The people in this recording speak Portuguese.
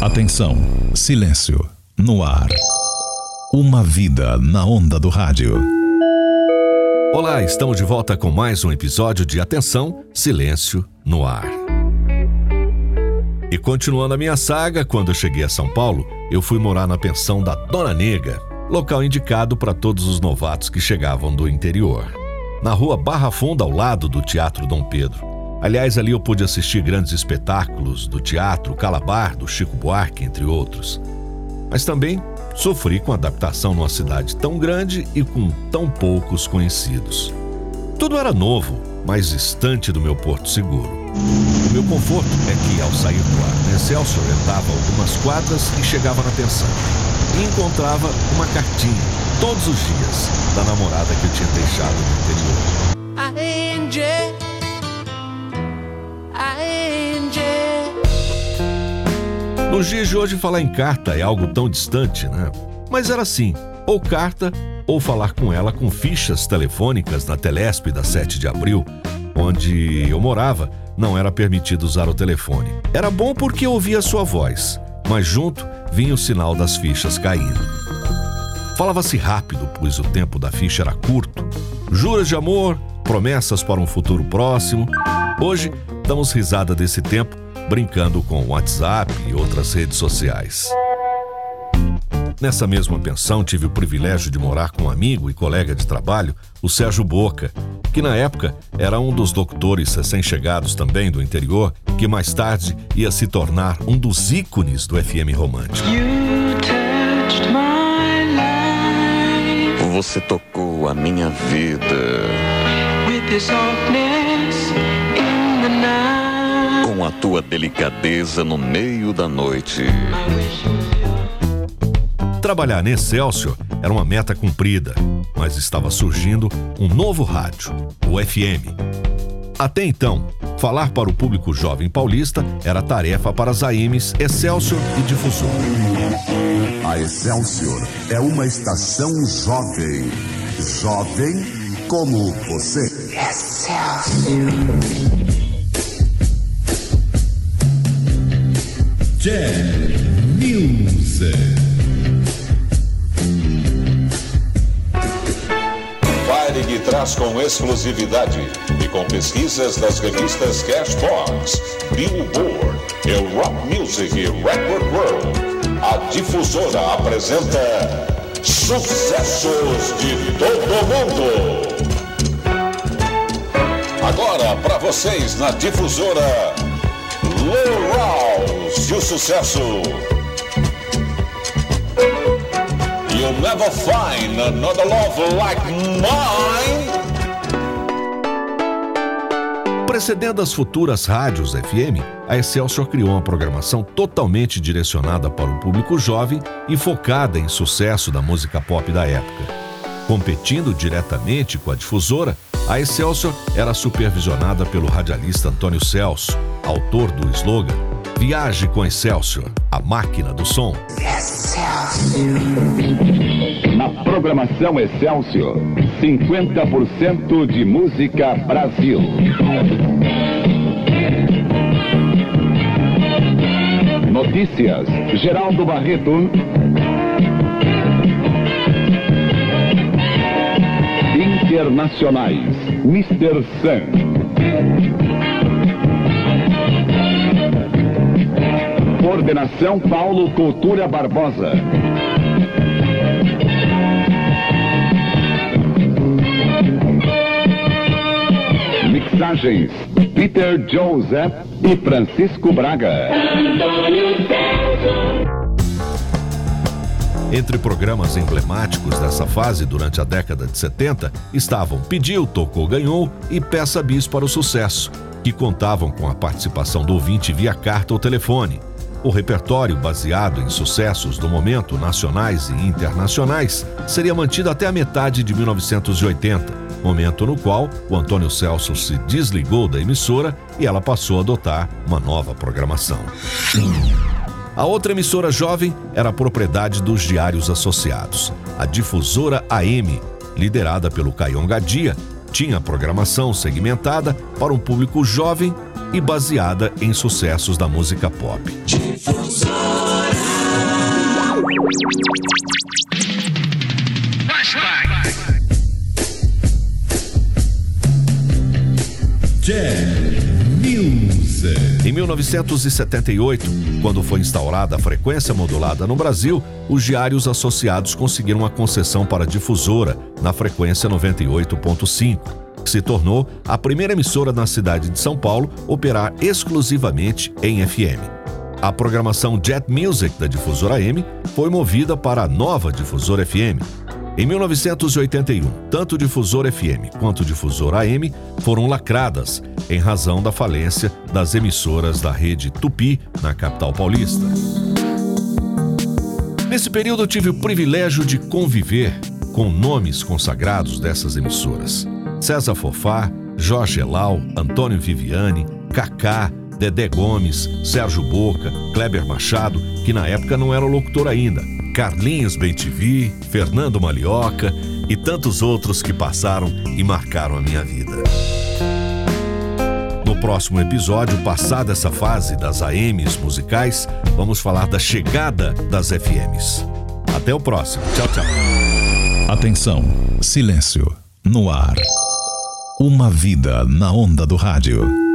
Atenção, silêncio, no ar. Uma vida na onda do rádio. Olá, estamos de volta com mais um episódio de Atenção, Silêncio no Ar. E continuando a minha saga, quando eu cheguei a São Paulo, eu fui morar na pensão da Dona Nega, local indicado para todos os novatos que chegavam do interior. Na rua Barra Funda, ao lado do Teatro Dom Pedro. Aliás, ali eu pude assistir grandes espetáculos do teatro Calabar, do Chico Buarque, entre outros. Mas também sofri com a adaptação numa cidade tão grande e com tão poucos conhecidos. Tudo era novo, mais distante do meu porto seguro. O meu conforto é que, ao sair do ar Excelsior, entrava algumas quadras e chegava na pensão. E encontrava uma cartinha, todos os dias, da namorada que eu tinha deixado no interior. Nos dias de hoje, falar em carta é algo tão distante, né? Mas era assim: ou carta, ou falar com ela com fichas telefônicas na Telesp da 7 de abril, onde eu morava, não era permitido usar o telefone. Era bom porque eu ouvia sua voz, mas junto vinha o sinal das fichas caindo. Falava-se rápido, pois o tempo da ficha era curto. Juras de amor, promessas para um futuro próximo. Hoje, damos risada desse tempo brincando com o WhatsApp e outras redes sociais. Nessa mesma pensão, tive o privilégio de morar com um amigo e colega de trabalho, o Sérgio Boca, que na época era um dos doutores recém-chegados também do interior, que mais tarde ia se tornar um dos ícones do FM romântico. Você tocou a minha vida com a tua delicadeza no meio da noite. Trabalhar na Excelsior era uma meta cumprida, mas estava surgindo um novo rádio, o FM. Até então, falar para o público jovem paulista era tarefa para as AMs Excelsior e Difusor. A Excelsior é uma estação jovem. Jovem como você. Excelsior. Jam Music. Varig traz com exclusividade e com pesquisas das revistas Cashbox, Billboard, Rock Music e Record World. A difusora apresenta sucessos de todo mundo. Agora para vocês na difusora Rouse e o sucesso. You'll never find another love like mine. Precedendo as futuras rádios FM, a Excelsior criou uma programação totalmente direcionada para o público jovem e focada em sucesso da música pop da época. Competindo diretamente com a difusora, a Excelsior era supervisionada pelo radialista Antônio Celso, autor do slogan Viaje com Excelsior, a máquina do som. Excelsior. Na programação Excelsior, 50% de música Brasil. Notícias, Geraldo Barreto. Internacionais, Mr. Sun. Coordenação Paulo Cultura Barbosa. Mixagens Peter Joseph e Francisco Braga. Entre programas emblemáticos dessa fase durante a década de 70 estavam Pediu, Tocou, Ganhou e Peça Bis para o Sucesso, que contavam com a participação do ouvinte via carta ou telefone. O repertório, baseado em sucessos do momento nacionais e internacionais, seria mantido até a metade de 1980, momento no qual o Antônio Celso se desligou da emissora e ela passou a adotar uma nova programação. A outra emissora jovem era propriedade dos diários associados, a difusora AM, liderada pelo Caion Gadia, Tinha programação segmentada para um público jovem e baseada em sucessos da música pop. Em 1978, quando foi instaurada a frequência modulada no Brasil, os diários associados conseguiram a concessão para difusora na frequência 98.5, que se tornou a primeira emissora na cidade de São Paulo operar exclusivamente em FM. A programação Jet Music da difusora M foi movida para a nova difusora FM. Em 1981, tanto o difusor FM quanto o difusor AM foram lacradas em razão da falência das emissoras da rede Tupi na capital paulista. Nesse período, tive o privilégio de conviver com nomes consagrados dessas emissoras: César Fofá, Jorge Elal, Antônio Viviane, Kaká, Dedé Gomes, Sérgio Boca, Kleber Machado, que na época não era locutor ainda, Carlinhos Bentivi, Fernando Malioca e tantos outros que passaram e marcaram a minha vida. No próximo episódio, passada essa fase das AMs musicais, vamos falar da chegada das FMs. Até o próximo. Tchau, tchau. Atenção, silêncio, no ar. Uma vida na onda do rádio.